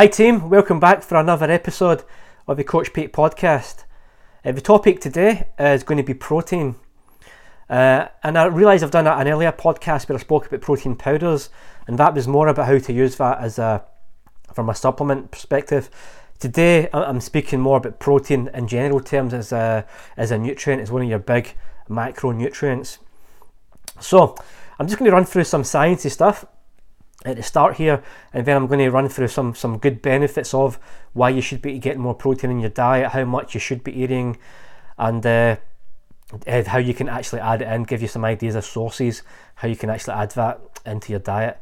Hi, team. Welcome back for another episode of the Coach Pete podcast. Uh, the topic today is going to be protein. Uh, and I realise I've done an earlier podcast where I spoke about protein powders, and that was more about how to use that as a from a supplement perspective. Today, I'm speaking more about protein in general terms as a as a nutrient, as one of your big macronutrients. So, I'm just going to run through some sciencey stuff at the start here, and then I'm going to run through some some good benefits of why you should be getting more protein in your diet, how much you should be eating, and uh, how you can actually add it in. Give you some ideas of sources, how you can actually add that into your diet.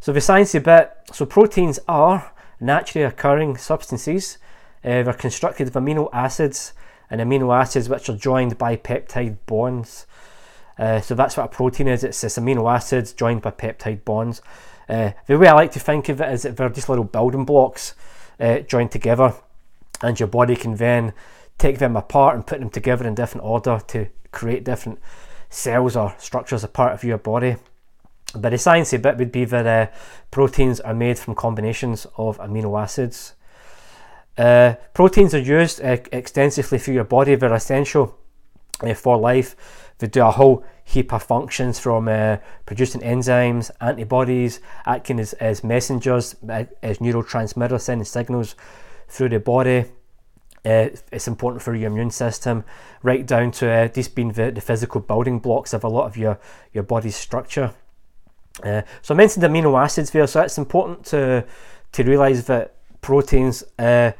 So the sciencey bit. So proteins are naturally occurring substances. Uh, they're constructed of amino acids and amino acids which are joined by peptide bonds. Uh, so that's what a protein is. It's this amino acids joined by peptide bonds. Uh, the way I like to think of it is that they're just little building blocks uh, joined together, and your body can then take them apart and put them together in different order to create different cells or structures a part of your body. But the sciencey bit would be that uh, proteins are made from combinations of amino acids. Uh, proteins are used uh, extensively through your body. They're essential uh, for life. They do a whole heap of functions from uh, producing enzymes, antibodies, acting as, as messengers, uh, as neurotransmitters, sending signals through the body. Uh, it's important for your immune system, right down to uh, these being the, the, physical building blocks of a lot of your, your body's structure. Uh, so I mentioned amino acids there, so it's important to to realise that proteins uh,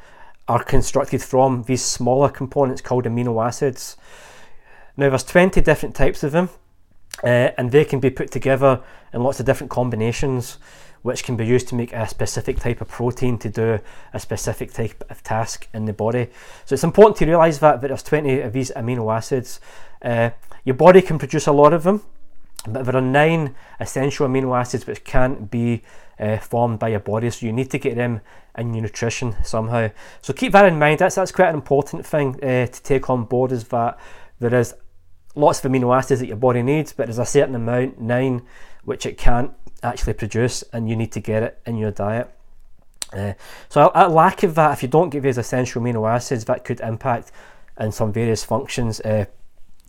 are constructed from these smaller components called amino acids. Now, there's 20 different types of them, uh, and they can be put together in lots of different combinations, which can be used to make a specific type of protein to do a specific type of task in the body. So it's important to realise that, that there's 20 of these amino acids. Uh, your body can produce a lot of them, but there are nine essential amino acids which can't be uh, formed by your body, so you need to get them in your nutrition somehow. So keep that in mind. That's that's quite an important thing uh, to take on board. Is that there is lots of amino acids that your body needs, but there's a certain amount, nine, which it can't actually produce, and you need to get it in your diet. Uh, so a, a, lack of that, if you don't get these essential amino acids, that could impact in some various functions uh,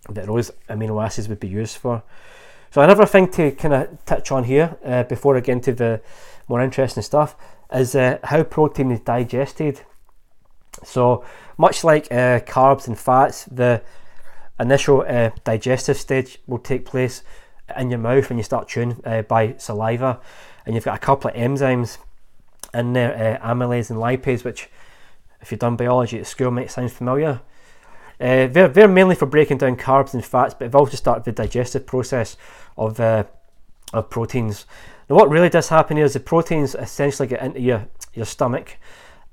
that those amino acids would be used for. So another thing to kind of touch on here uh, before I get into the more interesting stuff is uh, how protein is digested. So much like uh, carbs and fats, the initial uh, digestive stage will take place in your mouth when you start chewing uh, by saliva, and you've got a couple of enzymes in there, uh, amylase and lipase, which, if you've done biology at school, might sound familiar. Uh, they're, they're mainly for breaking down carbs and fats, but they've also started the digestive process of uh, of proteins. Now, what really does happen here is the proteins essentially get into your, your stomach,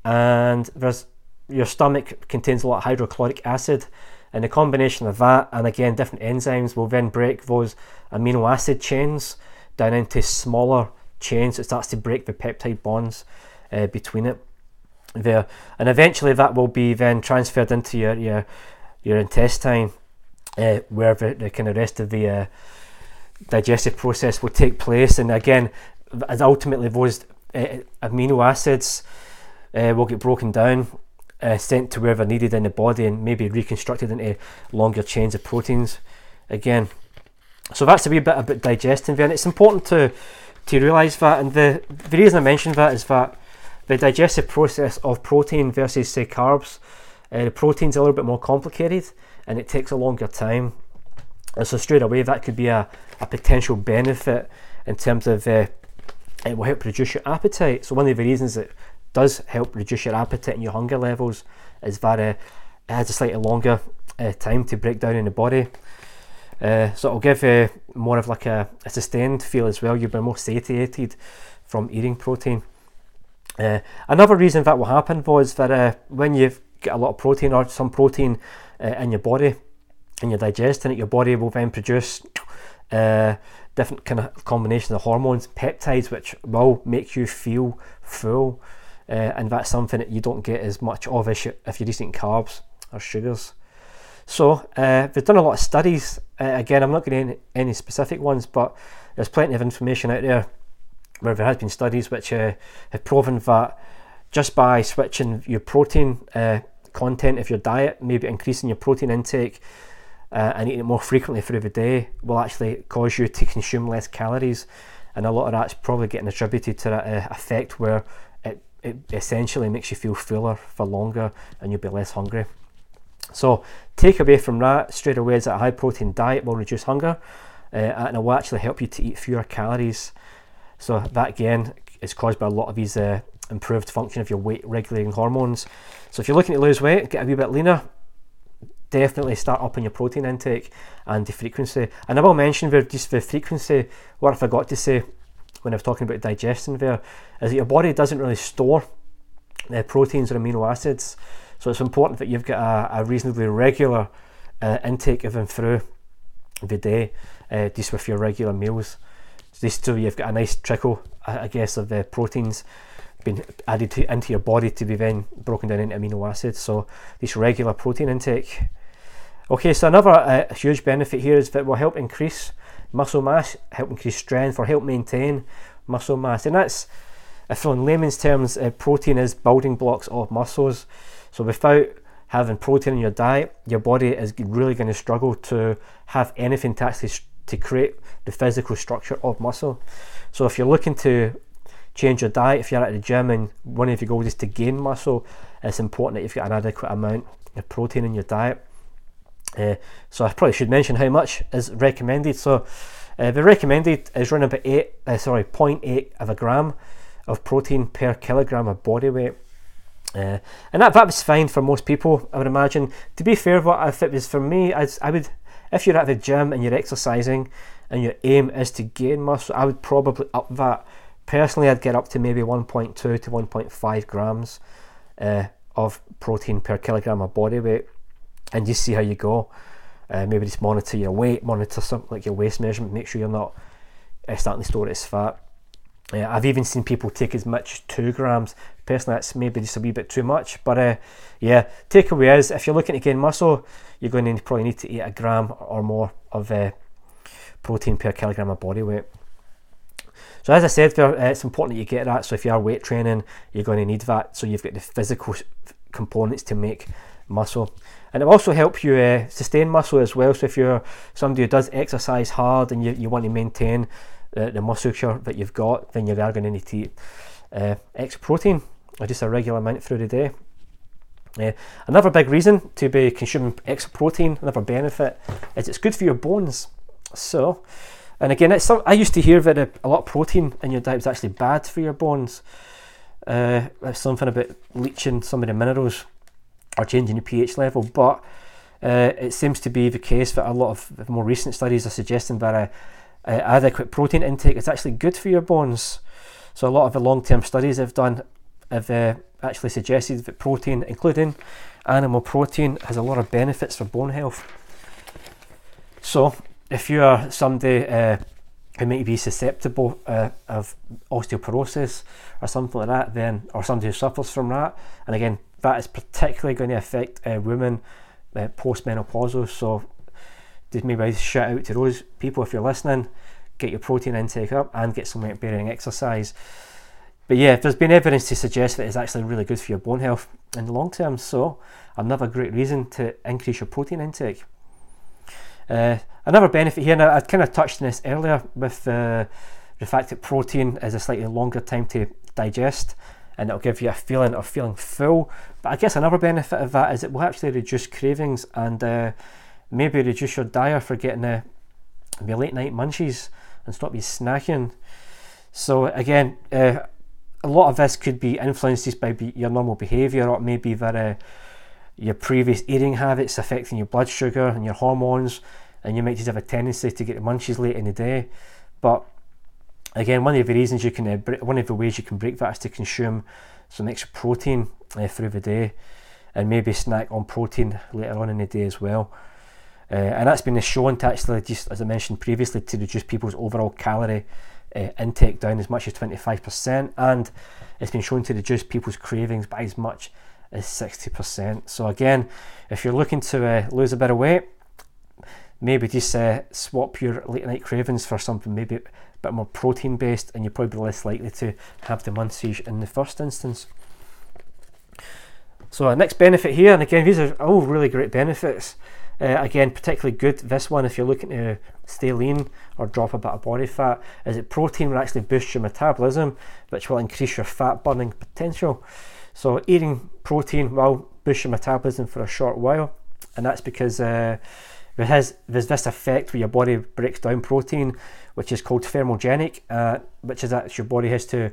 and there's your stomach contains a lot of hydrochloric acid, and the combination of that and again different enzymes will then break those amino acid chains down into smaller chains. It starts to break the peptide bonds uh, between it there, and eventually that will be then transferred into your your, your intestine, uh, where the, the kind of rest of the uh, digestive process will take place. And again, as ultimately those uh, amino acids uh, will get broken down uh, sent to wherever needed in the body and maybe reconstructed into longer chains of proteins again. So that's a wee bit about digesting there, and it's important to to realise that. And the the reason I mention that is that the digestive process of protein versus say carbs, uh, the protein's a little bit more complicated and it takes a longer time. And so straight away that could be a, a potential benefit in terms of uh, it will help reduce your appetite. So one of the reasons it does help reduce your appetite and your hunger levels is that uh, it has a slightly longer uh, time to break down in the body. Uh, so it'll give you more of like a, a, sustained feel as well. You'll be more satiated from eating protein. Uh, another reason that will happen was that uh, when you get a lot of protein or some protein uh, in your body and you're digesting it, your body will then produce different kind of combinations of hormones, peptides, which will make you feel full uh, and that's something that you don't get as much of if you're eating carbs or sugars. So uh, they've done a lot of studies. Uh, again, I'm not going into any specific ones, but there's plenty of information out there where there has been studies which uh, have proven that just by switching your protein uh, content of your diet, maybe increasing your protein intake uh, and eating it more frequently through the day, will actually cause you to consume less calories. And a lot of that's probably getting attributed to that uh, effect where it, essentially makes you feel fuller for longer and you'll be less hungry. So, take away from that straight away is that a high protein diet will reduce hunger uh, and it will actually help you to eat fewer calories. So, that again is caused by a lot of these uh, improved function of your weight regulating hormones. So if you're looking to lose weight, get a wee bit leaner, definitely start upping your protein intake and the frequency. And I will mention just the frequency, what I forgot to say when I was talking about digestion there, is that your body doesn't really store proteins or amino acids. So it's important that you've got a, a reasonably regular uh, intake of them through the day, uh, just with your regular meals. So this so you've got a nice trickle, I guess, of the proteins being added to, into your body to be then broken down into amino acids. So this regular protein intake. Okay, so another uh, huge benefit here is that will help increase muscle mass, help increase strength, or help maintain muscle mass, and that's if in layman's terms, uh, protein is building blocks of muscles. So without having protein in your diet, your body is really going to struggle to have anything to actually to create the physical structure of muscle. So if you're looking to change your diet. If you're at the gym and one of your goals is to gain muscle, it's important that you've got an adequate amount of protein in your diet. Uh, so I probably should mention how much is recommended. So uh, the recommended is around about eight, uh, sorry, 0.8 of a gram of protein per kilogram of body weight. And that, that was fine for most people, I would imagine. To be fair, what if it was for me, I'd, I would, if you're at the gym and you're exercising and your aim is to gain muscle, I would probably up that Personally, I'd get up to maybe 1.2 to 1.5 grams of protein per kilogram of body weight, and just see how you go. Uh, maybe just monitor your weight, monitor something like your waist measurement, make sure you're not uh, starting to store it as fat. Uh, I've even seen people take as much two grams. Personally, that's maybe just a wee bit too much. But uh, yeah, takeaway is if you're looking to gain muscle, you're going to probably need to eat a gram or more of uh, protein per kilogram of body weight. So as I said, uh, it's important that you get that. So if you are weight training, you're going to need that. So you've got the physical components to make muscle, and it also help you uh, sustain muscle as well. So if you're somebody who does exercise hard and you, you want to maintain uh, the musculature that you've got, then you are going to need to eat uh, extra protein or just a regular amount through the day. Uh, another big reason to be consuming extra protein, another benefit, is it's good for your bones. So, and again, it's some, I used to hear that a, a, lot of protein in your diet was actually bad for your bones. Uh, something about leaching some of the minerals or changing the pH level, but uh, it seems to be the case that a lot of more recent studies are suggesting that a, a adequate protein intake is actually good for your bones. So a lot of the long-term studies I've done have uh, actually suggested that protein, including animal protein, has a lot of benefits for bone health. So if you are somebody uh, who might be susceptible uh, of osteoporosis or something like that, then or somebody who suffers from that, and again, that is particularly going to affect uh, women uh, postmenopausal. So, just maybe shout out to those people if you're listening, get your protein intake up and get some weight bearing exercise. But yeah, there's been evidence to suggest that it's actually really good for your bone health in the long term. So, another great reason to increase your protein intake. Uh, another benefit here, now I kind of touched on this earlier with uh, the fact that protein is a slightly longer time to digest and it'll give you a feeling of feeling full. But I guess another benefit of that is it will actually reduce cravings and uh, maybe reduce your desire for getting uh, the late night munchies and stop you snacking. So again, uh, a lot of this could be influenced by your normal behaviour, or maybe that uh, your previous eating habits affecting your blood sugar and your hormones, and you might just have a tendency to get the munchies late in the day. But again, one of the reasons you can, uh, one of the ways you can break that is to consume some extra protein uh, through the day, and maybe snack on protein later on in the day as well. Uh, and that's been shown to actually, just as I mentioned previously, to reduce people's overall calorie uh, intake down as much as 25%, and it's been shown to reduce people's cravings by as much as 60%. So again, if you're looking to uh, lose a bit of weight, maybe just uh, swap your late night cravings for something maybe a bit more protein based, and you're probably less likely to have the munchies in the first instance. So, our next benefit here, and again, these are all really great benefits. Uh, again, particularly good this one if you're looking to stay lean or drop a bit of body fat, is that protein will actually boost your metabolism, which will increase your fat burning potential. So, eating protein will boost your metabolism for a short while, and that's because uh, there's this effect where your body breaks down protein, which is called thermogenic, uh, which is that your body has to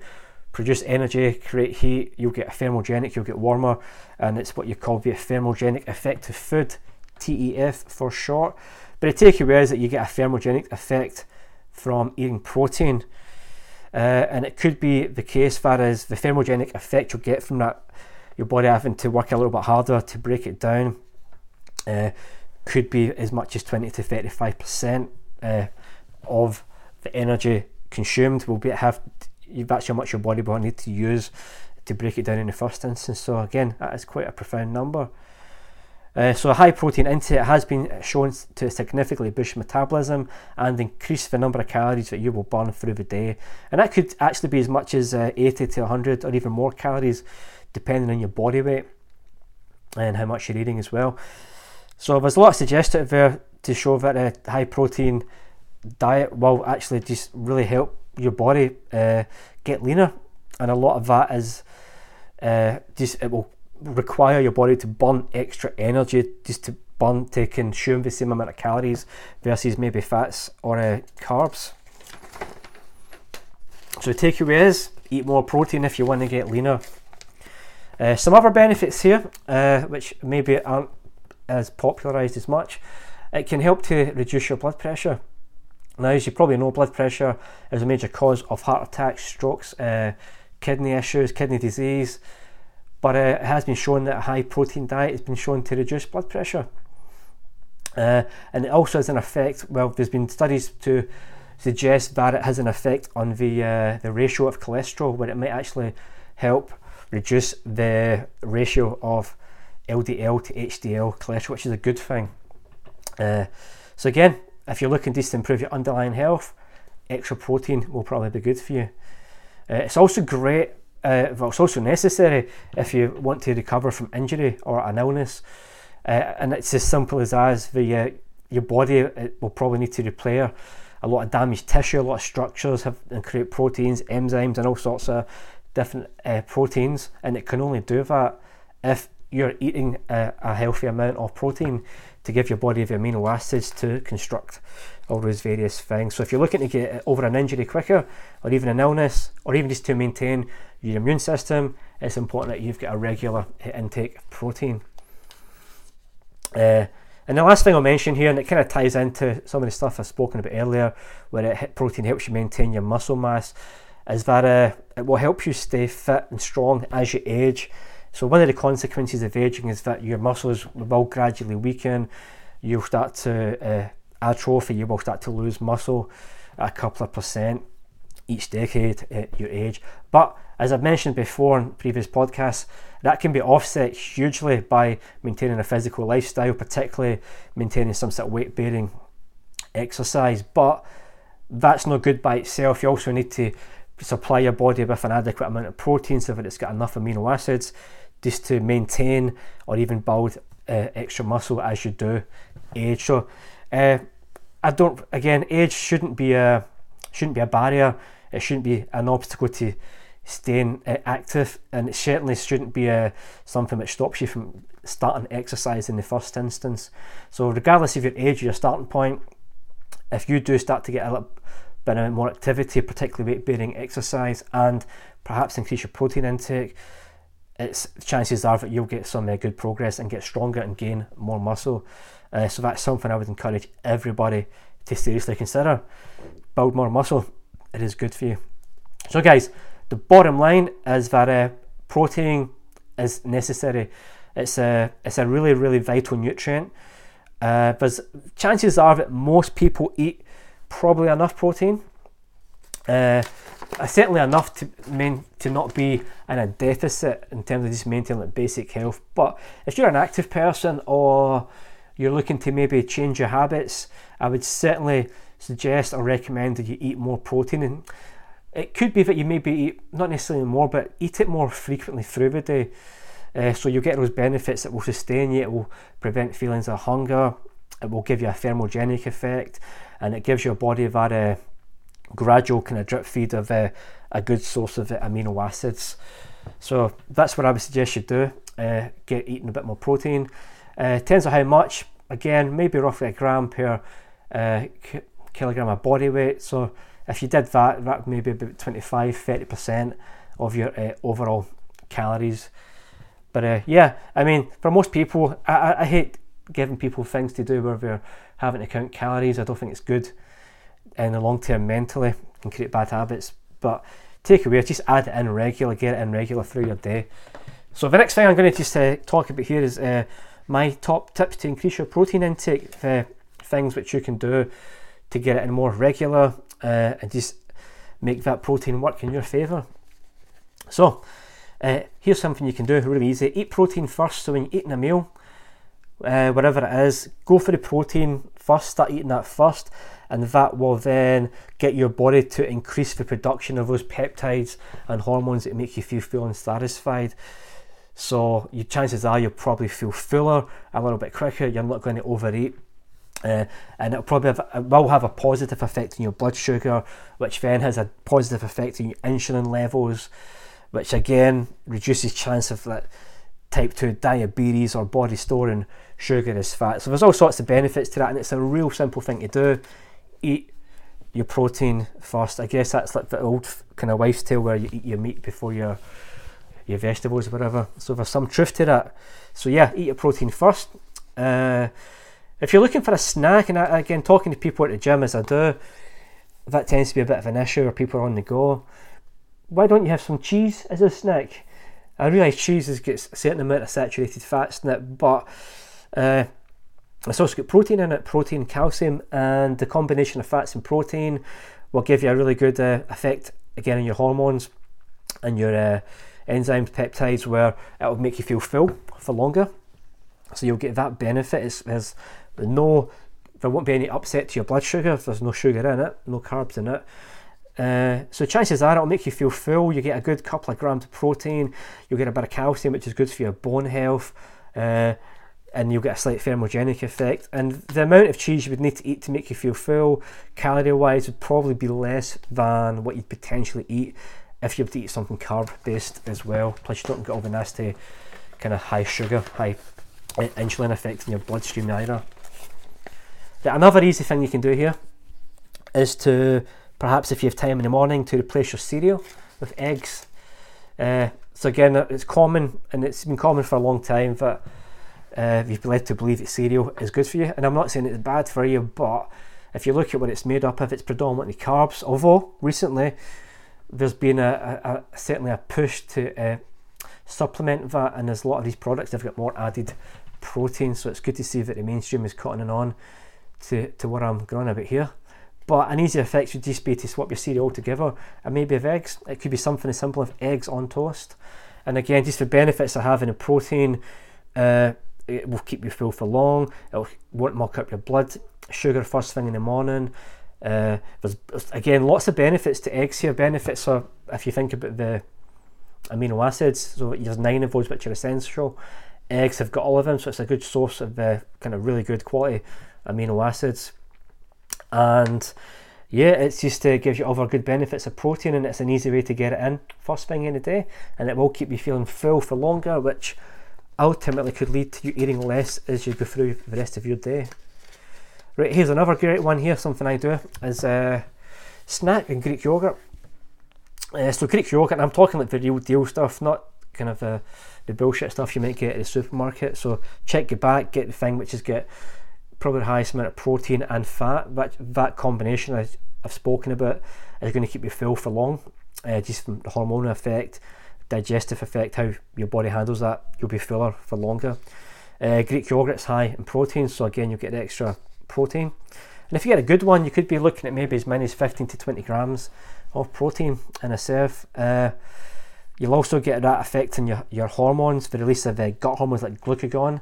produce energy, create heat. You'll get a thermogenic, you'll get warmer, and it's what you call the thermogenic effect of food. TEF for short. But the takeaway is that you get a thermogenic effect from eating protein. Uh, and it could be the case far as the thermogenic effect you'll get from that, your body having to work a little bit harder to break it down, uh, could be as much as 20 to 35% uh, of the energy consumed will be have that's how much your body will need to use to break it down in the first instance. So again, that is quite a profound number. Uh, so a high protein intake has been shown to significantly boost metabolism and increase the number of calories that you will burn through the day. And that could actually be as much as uh, 80 to 100 or even more calories depending on your body weight and how much you're eating as well. So there's a lot suggested there to show that a high protein diet will actually just really help your body uh, get leaner. And a lot of that is uh, just it will require your body to burn extra energy just to burn to consume the same amount of calories versus maybe fats or uh, carbs. So the takeaway is eat more protein if you want to get leaner. Uh, some other benefits here, uh, which maybe aren't as popularised as much, it can help to reduce your blood pressure. Now, as you probably know, blood pressure is a major cause of heart attacks, strokes, uh, kidney issues, kidney disease, but uh, it has been shown that a high protein diet has been shown to reduce blood pressure. Uh, and it also has an effect, well, there's been studies to suggest that it has an effect on the, uh, the ratio of cholesterol, where it might actually help reduce the ratio of LDL to HDL cholesterol, which is a good thing. Uh, so, again, if you're looking just to improve your underlying health, extra protein will probably be good for you. Uh, it's also great uh, well, it's also necessary if you want to recover from injury or an illness. Uh, and it's as simple as as the your body will probably need to repair a lot of damaged tissue, a lot of structures have and create proteins, enzymes, and all sorts of different uh, proteins. And it can only do that if you're eating a, a healthy amount of protein to give your body the amino acids to construct all those various things. So if you're looking to get over an injury quicker, or even an illness, or even just to maintain your immune system, it's important that you've got a regular intake of protein. Uh, and the last thing I'll mention here, and it kind of ties into some of the stuff I've spoken about earlier, where it, protein helps you maintain your muscle mass, is that uh, it will help you stay fit and strong as you age. So one of the consequences of aging is that your muscles will gradually weaken. You'll start to uh, atrophy. You will start to lose muscle a couple of percent each decade at your age. But as I've mentioned before in previous podcasts, that can be offset hugely by maintaining a physical lifestyle, particularly maintaining some sort of weight bearing exercise. But that's not good by itself. You also need to supply your body with an adequate amount of protein so that it's got enough amino acids just to maintain or even build uh, extra muscle as you do age. So, uh, I don't. Again, age shouldn't be a shouldn't be a barrier. It shouldn't be an obstacle to staying uh, active, and it certainly shouldn't be a, uh, something that stops you from starting exercise in the first instance. So, regardless of your age or your starting point, if you do start to get a little bit more activity, particularly weight bearing exercise, and perhaps increase your protein intake, it's chances are that you'll get some uh, good progress and get stronger and gain more muscle. Uh, so that's something I would encourage everybody to seriously consider. Build more muscle. It is good for you. So, guys, the bottom line is that uh, protein is necessary. It's a it's a really really vital nutrient. Uh, but chances are that most people eat probably enough protein. Uh, certainly enough to main, to not be in a deficit in terms of just maintaining like basic health. But if you're an active person or you're looking to maybe change your habits, I would certainly suggest or recommend that you eat more protein. And it could be that you maybe eat not necessarily more, but eat it more frequently through the day. Uh, so you'll get those benefits that will sustain you. It will prevent feelings of hunger. It will give you a thermogenic effect, and it gives your body that uh, gradual kind of drip feed of uh, a good source of amino acids. So that's what I would suggest you do. Uh, get eating a bit more protein. Uh, depends on how much. Again, maybe roughly a gram per uh, k- kilogram of body weight. So if you did that, that maybe about 25 30% of your uh, overall calories. But uh, yeah, I mean, for most people, I, I, hate giving people things to do where they're having to count calories. I don't think it's good in the long term mentally, can create bad habits. But take away, just add it in regular, get it in regular through your day. So the next thing I'm going to just uh, talk about here is uh, my top tips to increase your protein intake. Uh, things which you can do to get it in more regular uh, and just make that protein work in your favour. So, uh, here's something you can do really easy. Eat protein first. So, when you're eating a meal, whatever it is, go for the protein first, start eating that first, and that will then get your body to increase the production of those peptides and hormones that make you feel full and satisfied. So, your chances are you'll probably feel fuller a little bit quicker, you're not going to overeat. Uh, and it'll probably have, it will have a positive effect on your blood sugar, which then has a positive effect on your insulin levels, which again reduces chance of that type 2 diabetes or body storing sugar as fat. So there's all sorts of benefits to that, and it's a real simple thing to do. Eat your protein first. I guess that's like the old kind of wives' tale where you eat your meat before your your vegetables or whatever. So there's some truth to that. So yeah, eat your protein first. Uh, if you're looking for a snack, and I, again, talking to people at the gym as I do, that tends to be a bit of an issue, where people are on the go. Why don't you have some cheese as a snack? I realise cheese got a certain amount of saturated fats in it, but uh, it's also got protein in it, protein, calcium, and the combination of fats and protein will give you a really good uh, effect again on your hormones and your uh, enzymes, peptides, where it will make you feel full for longer. So you'll get that benefit. It's, there's no, there won't be any upset to your blood sugar if there's no sugar in it, no carbs in it. Uh, so chances are it'll make you feel full. You get a good couple of grams of protein. You'll get a bit of calcium, which is good for your bone health. Uh, and you'll get a slight thermogenic effect. And the amount of cheese you would need to eat to make you feel full, calorie wise, would probably be less than what you'd potentially eat if you were to eat something carb based as well. Plus, you don't get all the nasty kind of high sugar, high insulin effect in your bloodstream either. Another easy thing you can do here is to perhaps if you have time in the morning to replace your cereal with eggs. Uh, so again, it's common and it's been common for a long time that uh, you've been led to believe that cereal is good for you. And I'm not saying it's bad for you, but if you look at what it's made up of, it's predominantly carbs. Although recently there's been a, a, a certainly a push to uh, supplement that, and there's a lot of these products that have got more added protein. So it's good to see that the mainstream is cottoning on to, to what I'm going about here. But an easy fix would just be to swap your cereal altogether and maybe have eggs. It could be something as simple as eggs on toast. And again, just the benefits of having a protein, uh, it will keep you full for long. It won't muck up your blood sugar first thing in the morning. Uh, there's again lots of benefits to eggs here. Benefits are if you think about the amino acids. So there's nine of those which are essential. Eggs have got all of them, so it's a good source of uh, kind of really good quality amino acids. And yeah, it's just to give you other good benefits of protein, and it's an easy way to get it in first thing in the day, and it will keep you feeling full for longer, which ultimately could lead to you eating less as you go through the rest of your day. Right, here's another great one here. Something I do is uh, snack and Greek yogurt. Uh, so Greek yogurt, and I'm talking like the real deal stuff, not kind of the, the bullshit stuff you might get at the supermarket. So check your back, get the thing which is get probably the highest amount of protein and fat. That that combination I, have spoken about is going to keep you full for long. Uh, just from the hormonal effect, digestive effect, how your body handles that, you'll be fuller for longer. Uh, Greek yogurt's high in protein, so again you'll get extra protein. And if you get a good one, you could be looking at maybe as many as 15 to 20 grams of protein in a serve. Uh, you'll also get that effect on your, your hormones, the release of uh, gut hormones like glucagon.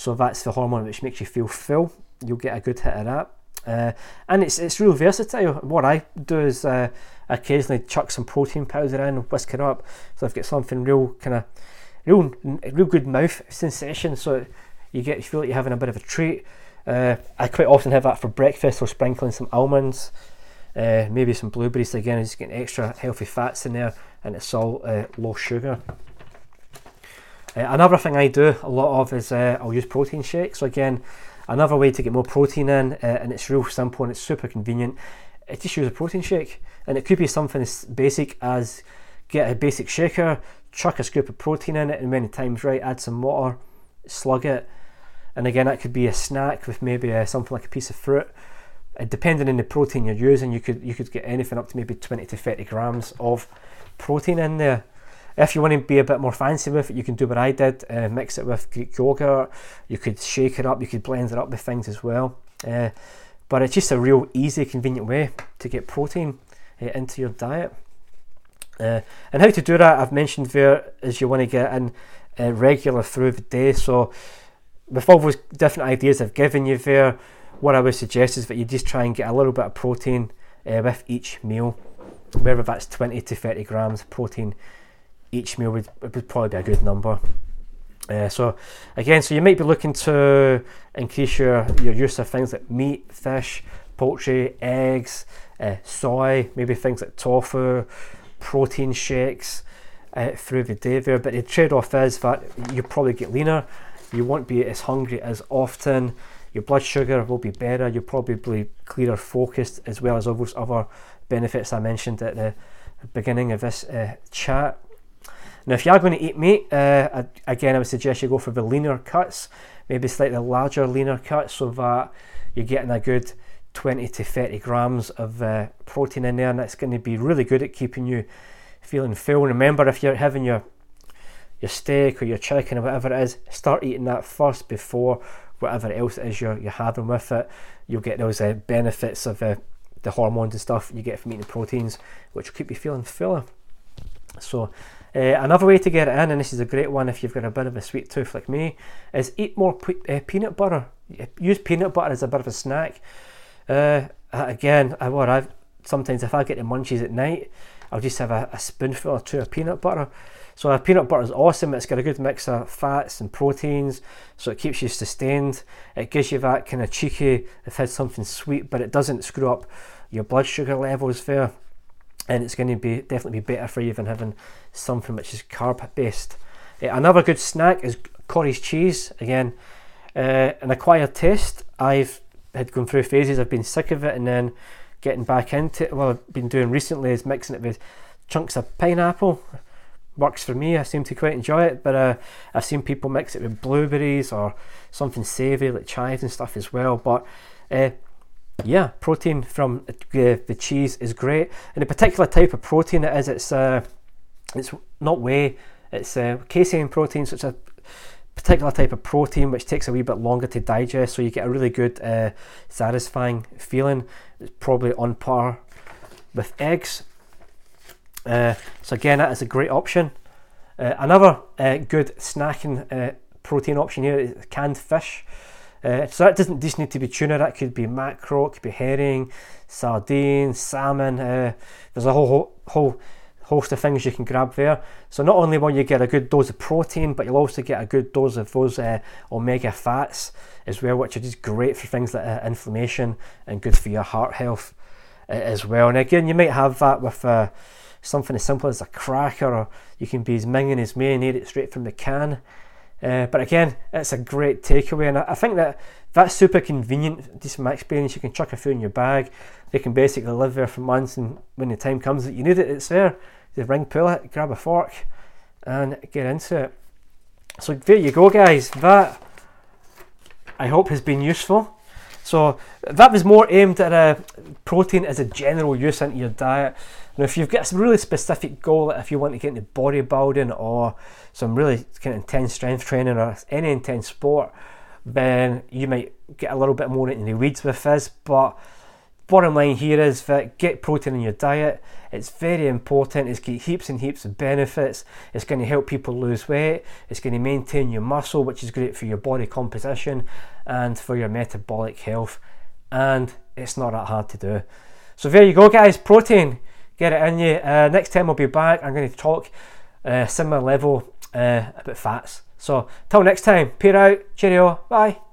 So that's the hormone which makes you feel full. You'll get a good hit of that. Uh, and it's it's real versatile. What I do is uh, occasionally chuck some protein powder in, whisk it up, so I've got something real kind of real real good mouth sensation. So you get you feel like you're having a bit of a treat. Uh, I quite often have that for breakfast or sprinkling some almonds, uh, maybe some blueberries again, just getting extra healthy fats in there, and it's all uh, low sugar. Uh, another thing I do a lot of is uh, I'll use protein shakes. So again, another way to get more protein in, uh, and it's real simple and it's super convenient. It's just use a protein shake, and it could be something as basic as get a basic shaker, chuck a scoop of protein in it, and many times right, add some water, slug it, and again that could be a snack with maybe uh, something like a piece of fruit. Uh, depending on the protein you're using, you could you could get anything up to maybe 20 to 30 grams of protein in there. If you want to be a bit more fancy with it, you can do what I did uh, mix it with Greek yogurt. You could shake it up, you could blend it up with things as well. Uh, but it's just a real easy, convenient way to get protein uh, into your diet. Uh, and how to do that, I've mentioned there, is you want to get in uh, regular through the day. So, with all those different ideas I've given you there, what I would suggest is that you just try and get a little bit of protein uh, with each meal, whether that's 20 to 30 grams protein each meal would, would probably be a good number. Uh, so again, so you might be looking to increase your, your use of things like meat, fish, poultry, eggs, uh, soy, maybe things like tofu, protein shakes uh, through the day there. But the trade-off is that you probably get leaner, you won't be as hungry as often, your blood sugar will be better, you'll probably be clearer focused as well as all those other benefits I mentioned at the beginning of this uh, chat. Now, if you are going to eat meat, uh, again, I would suggest you go for the leaner cuts, maybe slightly larger, leaner cuts, so that you're getting a good 20 to 30 grams of uh, protein in there, and that's going to be really good at keeping you feeling full. Remember, if you're having your your steak or your chicken or whatever it is, start eating that first before whatever else it is you're, you're having with it. You'll get those uh, benefits of uh, the hormones and stuff you get from eating proteins, which will keep you feeling fuller. So, uh, another way to get it in, and this is a great one if you've got a bit of a sweet tooth like me, is eat more pe- uh, peanut butter. Use peanut butter as a bit of a snack. Uh, again, I, what I've sometimes if I get the munchies at night, I'll just have a, a spoonful or two of peanut butter. So peanut butter is awesome. It's got a good mix of fats and proteins, so it keeps you sustained. It gives you that kind of cheeky, if it's something sweet, but it doesn't screw up your blood sugar levels there and it's going to be definitely be better for you than having something which is carb based. Uh, another good snack is cottage cheese. Again, uh, an acquired taste. I've had gone through phases. I've been sick of it, and then getting back into it. What I've been doing recently is mixing it with chunks of pineapple. Works for me. I seem to quite enjoy it, but uh, I've seen people mix it with blueberries or something savoury like chives and stuff as well. But uh, yeah, protein from uh, the cheese is great. And the particular type of protein it is, it's uh, it's not whey, it's uh, casein protein, so it's a particular type of protein which takes a wee bit longer to digest. So you get a really good, uh, satisfying feeling. It's probably on par with eggs. Uh, so again, that is a great option. Uh, another uh, good snacking protein option here is canned fish. Uh, so that doesn't just need to be tuna, that could be mackerel, it could be herring, sardine, salmon. Uh, there's a whole, whole, whole host of things you can grab there. So not only will you get a good dose of protein, but you'll also get a good dose of those uh, omega fats as well, which are just great for things like inflammation and good for your heart health uh, as well. And again, you might have that with uh, something as simple as a cracker, or you can be as minging as me and eat it straight from the can. Uh, but again, it's a great takeaway, and I, I, think that that's super convenient. Just from my experience, you can chuck a food in your bag. They can basically live there for months, and when the time comes that you need it, it's there. You ring, pull it, grab a fork, and get into it. So there you go, guys. That I hope has been useful. So that was more aimed at a protein as a general use into your diet. Now, if you've got some really specific goal, if you want to get into bodybuilding or some really kind of intense strength training or any intense sport, then you might get a little bit more into the weeds with this. But bottom line here is that get protein in your diet. It's very important. It's got heaps and heaps of benefits. It's going to help people lose weight. It's going to maintain your muscle, which is great for your body composition and for your metabolic health. And it's not that hard to do. So there you go, guys. Protein, get it in you. Uh, next time I'll be back. I'm going to talk uh, similar level uh, about fats. So, till next time, Pete out, cheerio, bye.